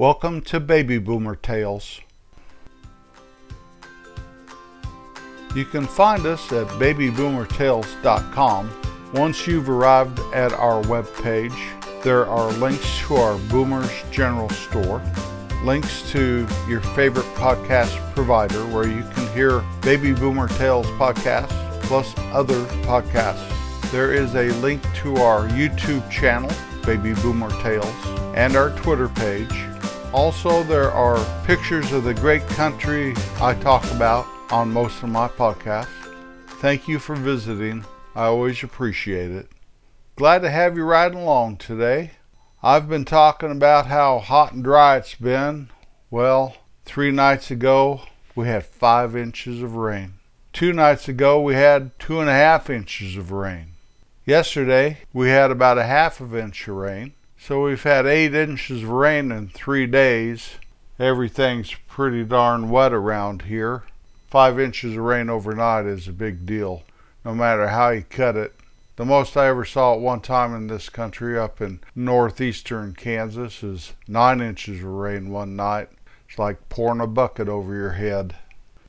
Welcome to Baby Boomer Tales. You can find us at babyboomertales.com. Once you've arrived at our webpage, there are links to our Boomers General Store, links to your favorite podcast provider where you can hear Baby Boomer Tales podcasts plus other podcasts. There is a link to our YouTube channel, Baby Boomer Tales, and our Twitter page. Also, there are pictures of the great country I talk about on most of my podcasts. Thank you for visiting. I always appreciate it. Glad to have you riding along today. I've been talking about how hot and dry it's been. Well, three nights ago, we had five inches of rain. Two nights ago, we had two and a half inches of rain. Yesterday, we had about a half of inch of rain. So we've had eight inches of rain in three days. Everything's pretty darn wet around here. Five inches of rain overnight is a big deal, no matter how you cut it. The most I ever saw at one time in this country, up in northeastern Kansas, is nine inches of rain one night. It's like pouring a bucket over your head.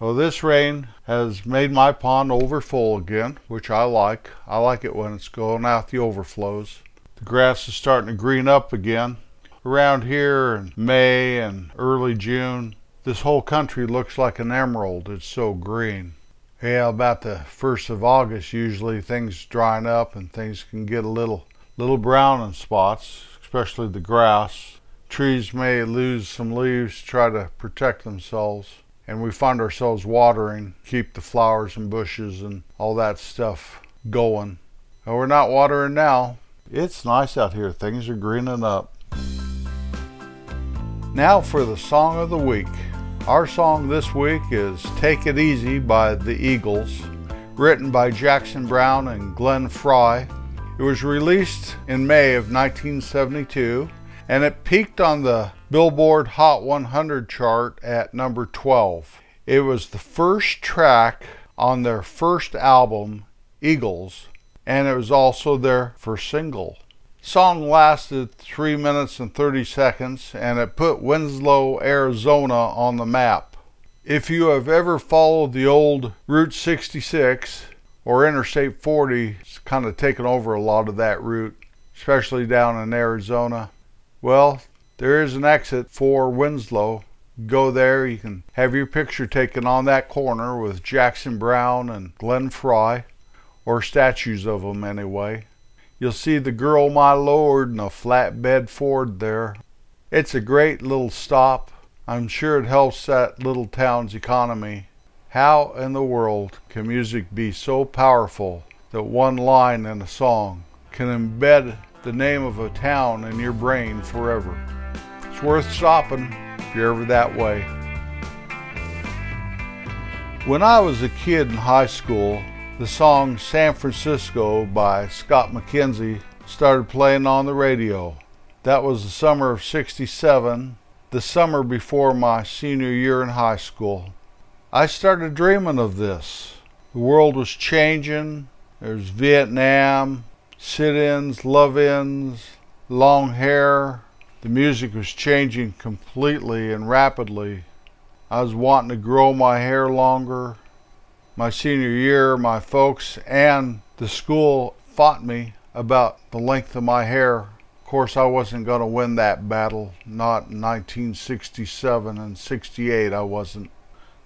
Well, this rain has made my pond overfull again, which I like. I like it when it's going out the overflows. The grass is starting to green up again. Around here in May and early June, this whole country looks like an emerald. It's so green. Yeah, about the first of August, usually things drying up and things can get a little little brown in spots, especially the grass. Trees may lose some leaves to try to protect themselves, and we find ourselves watering, keep the flowers and bushes and all that stuff going. And we're not watering now. It's nice out here. Things are greening up. Now for the song of the week. Our song this week is Take It Easy by the Eagles, written by Jackson Browne and Glenn Frey. It was released in May of 1972 and it peaked on the Billboard Hot 100 chart at number 12. It was the first track on their first album, Eagles, and it was also their first single. Song lasted 3 minutes and 30 seconds and it put Winslow, Arizona on the map. If you have ever followed the old Route 66 or Interstate 40, it's kind of taken over a lot of that route, especially down in Arizona. Well, there is an exit for Winslow. Go there, you can have your picture taken on that corner with Jackson Browne and Glenn Frey, or statues of them anyway. You'll see the girl, my lord, in a flatbed Ford there. It's a great little stop. I'm sure it helps that little town's economy. How in the world can music be so powerful that one line in a song can embed the name of a town in your brain forever? It's worth stopping if you're ever that way. When I was a kid in high school, the song San Francisco by Scott McKenzie started playing on the radio. That was the summer of 67, the summer before my senior year in high school. I started dreaming of this. The world was changing. There's Vietnam, sit ins, love ins, long hair. The music was changing completely and rapidly. I was wanting to grow my hair longer, my senior year, my folks and the school fought me about the length of my hair. Of course, I wasn't going to win that battle. Not in 1967 and 68, I wasn't.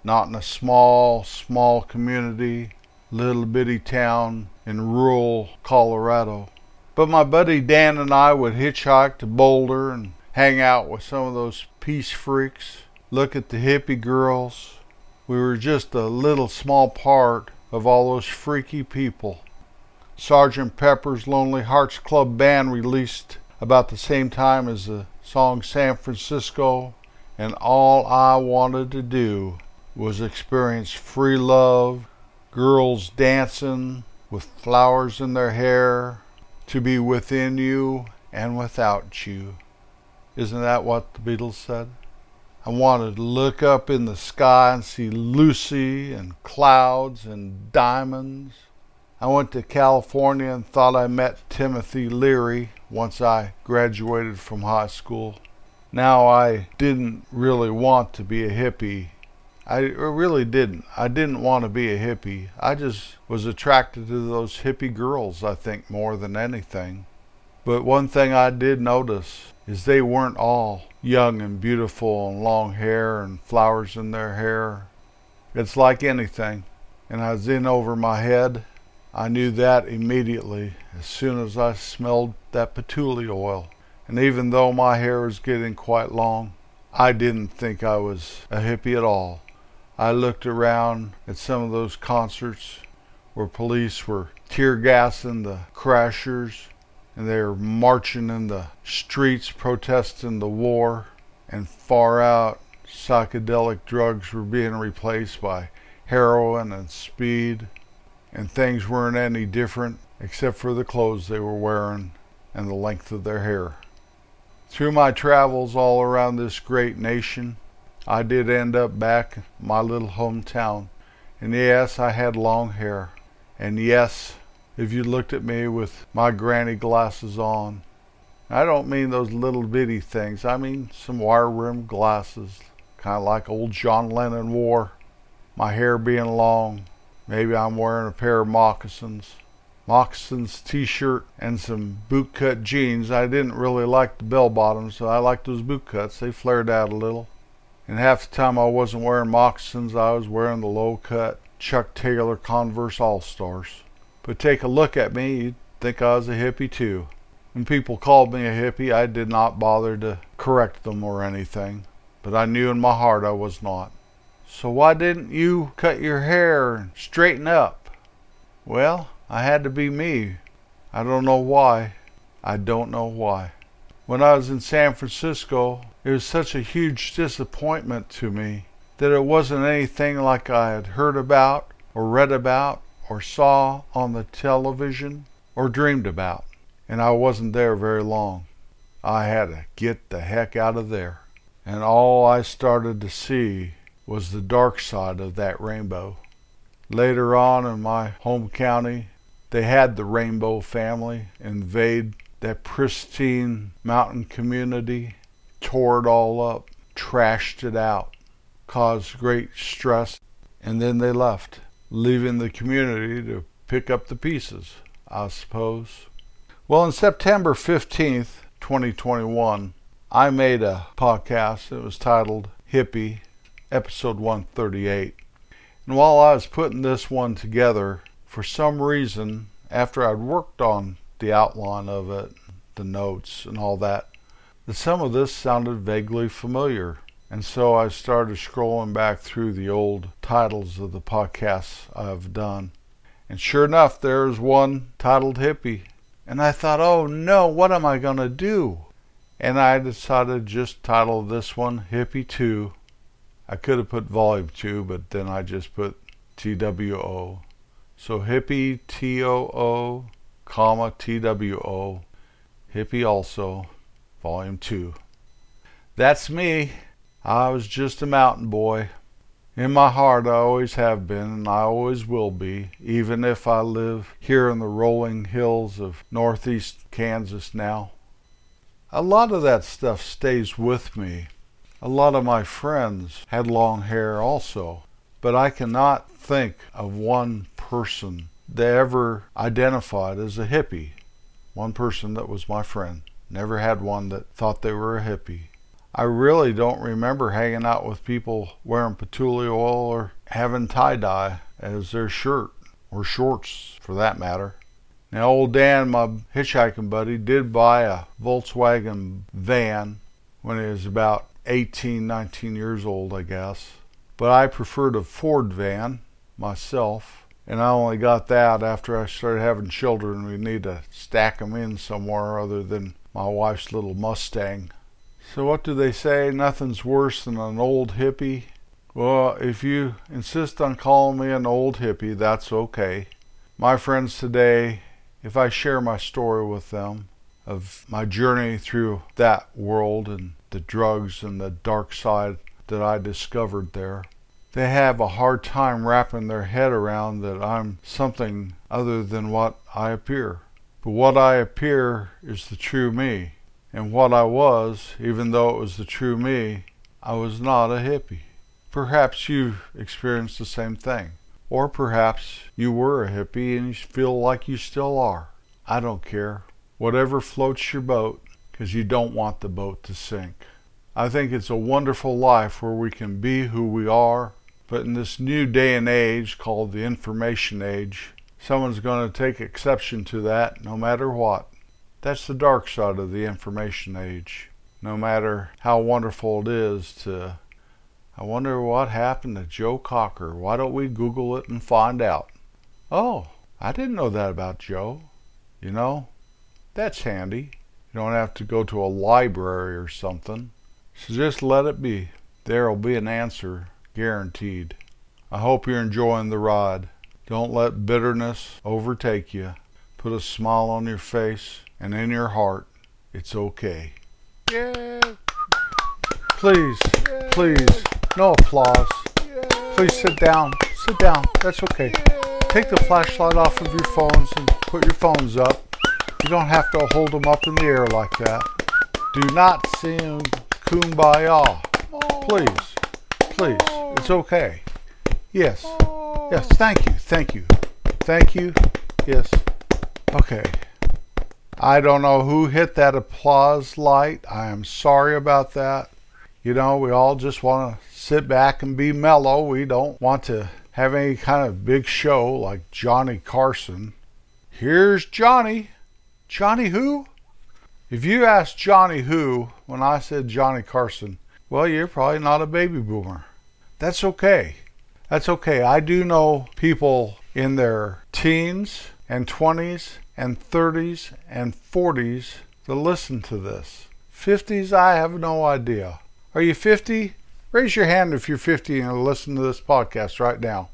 Not in a small, small community, little bitty town in rural Colorado. But my buddy Dan and I would hitchhike to Boulder and hang out with some of those peace freaks, look at the hippie girls, we were just a little small part of all those freaky people. Sergeant Pepper's Lonely Hearts Club Band released about the same time as the song San Francisco, and all I wanted to do was experience free love, girls dancing with flowers in their hair, to be within you and without you. Isn't that what the Beatles said? I wanted to look up in the sky and see Lucy and clouds and diamonds. I went to California and thought I met Timothy Leary once I graduated from high school. Now, I didn't really want to be a hippie. I really didn't. I didn't want to be a hippie. I just was attracted to those hippie girls, I think, more than anything. But one thing I did notice is they weren't all young and beautiful and long hair and flowers in their hair. It's like anything. And I was in over my head. I knew that immediately as soon as I smelled that patchouli oil. And even though my hair was getting quite long, I didn't think I was a hippie at all. I looked around at some of those concerts where police were tear gassing the crashers and they were marching in the streets protesting the war, and far out psychedelic drugs were being replaced by heroin and speed, and things weren't any different except for the clothes they were wearing and the length of their hair. Through my travels all around this great nation, I did end up back in my little hometown. And yes, I had long hair. And yes, if you looked at me with my granny glasses on. I don't mean those little bitty things. I mean some wire rimmed glasses, kind of like old John Lennon wore. My hair being long. Maybe I'm wearing a pair of moccasins. Moccasins, t-shirt, and some boot cut jeans. I didn't really like the bell bottoms, so I liked those boot cuts. They flared out a little. And half the time I wasn't wearing moccasins, I was wearing the low cut Chuck Taylor Converse All Stars. But take a look at me, you'd think I was a hippie too. When people called me a hippie, I did not bother to correct them or anything, but I knew in my heart I was not. So why didn't you cut your hair and straighten up? Well, I had to be me. I don't know why. I don't know why. When I was in San Francisco, it was such a huge disappointment to me that it wasn't anything like I had heard about or read about or saw on the television or dreamed about. And I wasn't there very long. I had to get the heck out of there. And all I started to see was the dark side of that rainbow. Later on in my home county, they had the Rainbow family invade that pristine mountain community, tore it all up, trashed it out, caused great stress, and then they left leaving the community to pick up the pieces, I suppose. Well, on September 15th, 2021, I made a podcast. It was titled Hippie, episode 138. And while I was putting this one together, for some reason, after I'd worked on the outline of it, the notes, and all that, that some of this sounded vaguely familiar. And so I started scrolling back through the old titles of the podcasts I've done. And sure enough, there's one titled Hippie. And I thought, oh no, what am I going to do? And I decided just title this one Hippie 2. I could have put Volume 2, but then I just put TWO. So Hippie TOO, comma TWO. Hippie also, Volume 2. That's me. I was just a mountain boy. In my heart, I always have been, and I always will be, even if I live here in the rolling hills of northeast Kansas now. A lot of that stuff stays with me. A lot of my friends had long hair also, but I cannot think of one person that ever identified as a hippie. One person that was my friend. Never had one that thought they were a hippie. I really don't remember hanging out with people wearing patchouli oil or having tie dye as their shirt or shorts for that matter. Now, old Dan, my hitchhiking buddy, did buy a Volkswagen van when he was about 18, 19 years old, I guess. But I preferred a Ford van myself, and I only got that after I started having children. We need to stack them in somewhere other than my wife's little Mustang. So, what do they say? Nothing's worse than an old hippie. Well, if you insist on calling me an old hippie, that's okay. My friends today, if I share my story with them of my journey through that world and the drugs and the dark side that I discovered there, they have a hard time wrapping their head around that I'm something other than what I appear. But what I appear is the true me. And what I was, even though it was the true me, I was not a hippie. Perhaps you've experienced the same thing. Or perhaps you were a hippie and you feel like you still are. I don't care. Whatever floats your boat, because you don't want the boat to sink. I think it's a wonderful life where we can be who we are, but in this new day and age called the information age, someone's going to take exception to that no matter what. That's the dark side of the information age. No matter how wonderful it is to I wonder what happened to Joe Cocker. Why don't we Google it and find out? Oh, I didn't know that about Joe. You know, that's handy. You don't have to go to a library or something. So just let it be. There'll be an answer, guaranteed. I hope you're enjoying the ride. Don't let bitterness overtake you. Put a smile on your face and in your heart. It's okay. Yeah. Please, please. No applause. Please sit down. Sit down. That's okay. Take the flashlight off of your phones and put your phones up. You don't have to hold them up in the air like that. Do not sing kumbaya. Please. Please. It's okay. Yes. Yes. Thank you. Thank you. Thank you. Yes. Okay. I don't know who hit that applause light. I am sorry about that. You know, we all just want to sit back and be mellow. We don't want to have any kind of big show like Johnny Carson. Here's Johnny. Johnny who? If you asked Johnny who when I said Johnny Carson, well, you're probably not a baby boomer. That's okay. That's okay. I do know people in their teens and 20s and 30s and 40s that listen to this. 50s, I have no idea. Are you 50? Raise your hand if you're 50 and listen to this podcast right now.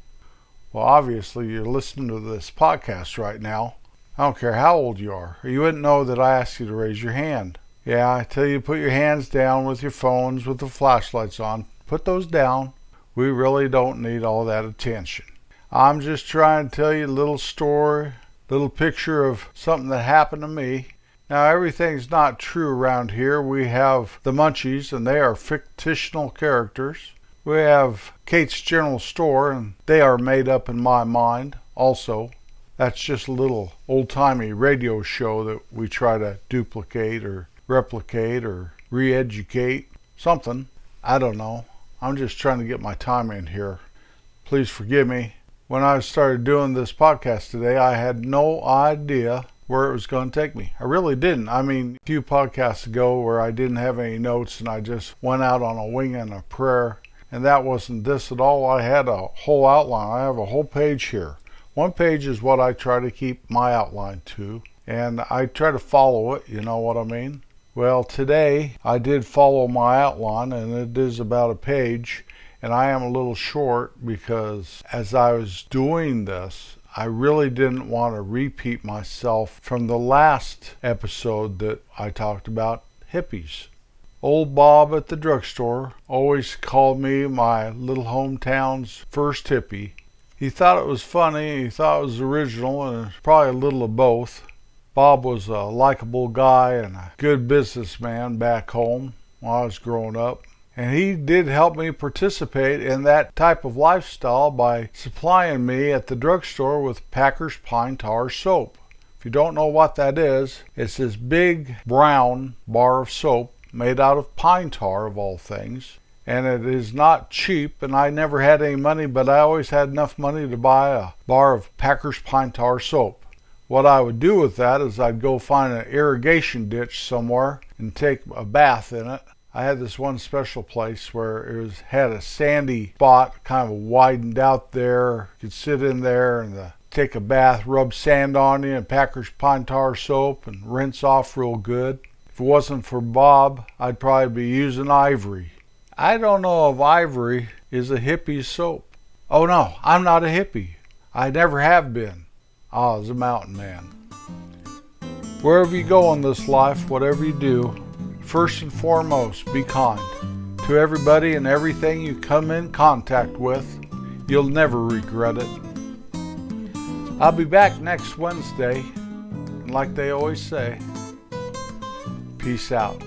Well, obviously, you're listening to this podcast right now. I don't care how old you are. You wouldn't know that I asked you to raise your hand. Yeah, I tell you, put your hands down with your phones with the flashlights on. Put those down. We really don't need all that attention. I'm just trying to tell you a little story, little picture of something that happened to me now, everything's not true around here. We have the Munchies, and they are fictional characters. We have Kate's General Store, and they are made up in my mind also. That's just a little old timey radio show that we try to duplicate or replicate or re educate. Something. I don't know. I'm just trying to get my time in here. Please forgive me. When I started doing this podcast today, I had no idea where it was going to take me. I really didn't. I mean, a few podcasts ago where I didn't have any notes and I just went out on a wing and a prayer, and that wasn't this at all. I had a whole outline. I have a whole page here. One page is what I try to keep my outline to, and I try to follow it, you know what I mean? Well, today I did follow my outline, and it is about a page, and I am a little short because as I was doing this, I really didn't want to repeat myself from the last episode that I talked about hippies. Old Bob at the drugstore always called me my little hometown's first hippie. He thought it was funny, he thought it was original, and probably a little of both. Bob was a likable guy and a good businessman back home when I was growing up. And he did help me participate in that type of lifestyle by supplying me at the drugstore with Packers Pine Tar soap. If you don't know what that is, it's this big brown bar of soap made out of pine tar, of all things. And it is not cheap, and I never had any money, but I always had enough money to buy a bar of Packers Pine Tar soap. What I would do with that is I'd go find an irrigation ditch somewhere and take a bath in it I had this one special place where it was had a sandy spot, kind of widened out there. You could sit in there and the, uh, take a bath, rub sand on you, and Packers pine tar soap, and rinse off real good. If it wasn't for Bob, I'd probably be using Ivory. I don't know if Ivory is a hippie soap. Oh no, I'm not a hippie. I never have been. I was a mountain man. Wherever you go in this life, whatever you do, First and foremost, be kind to everybody and everything you come in contact with. You'll never regret it. I'll be back next Wednesday, and like they always say. Peace out.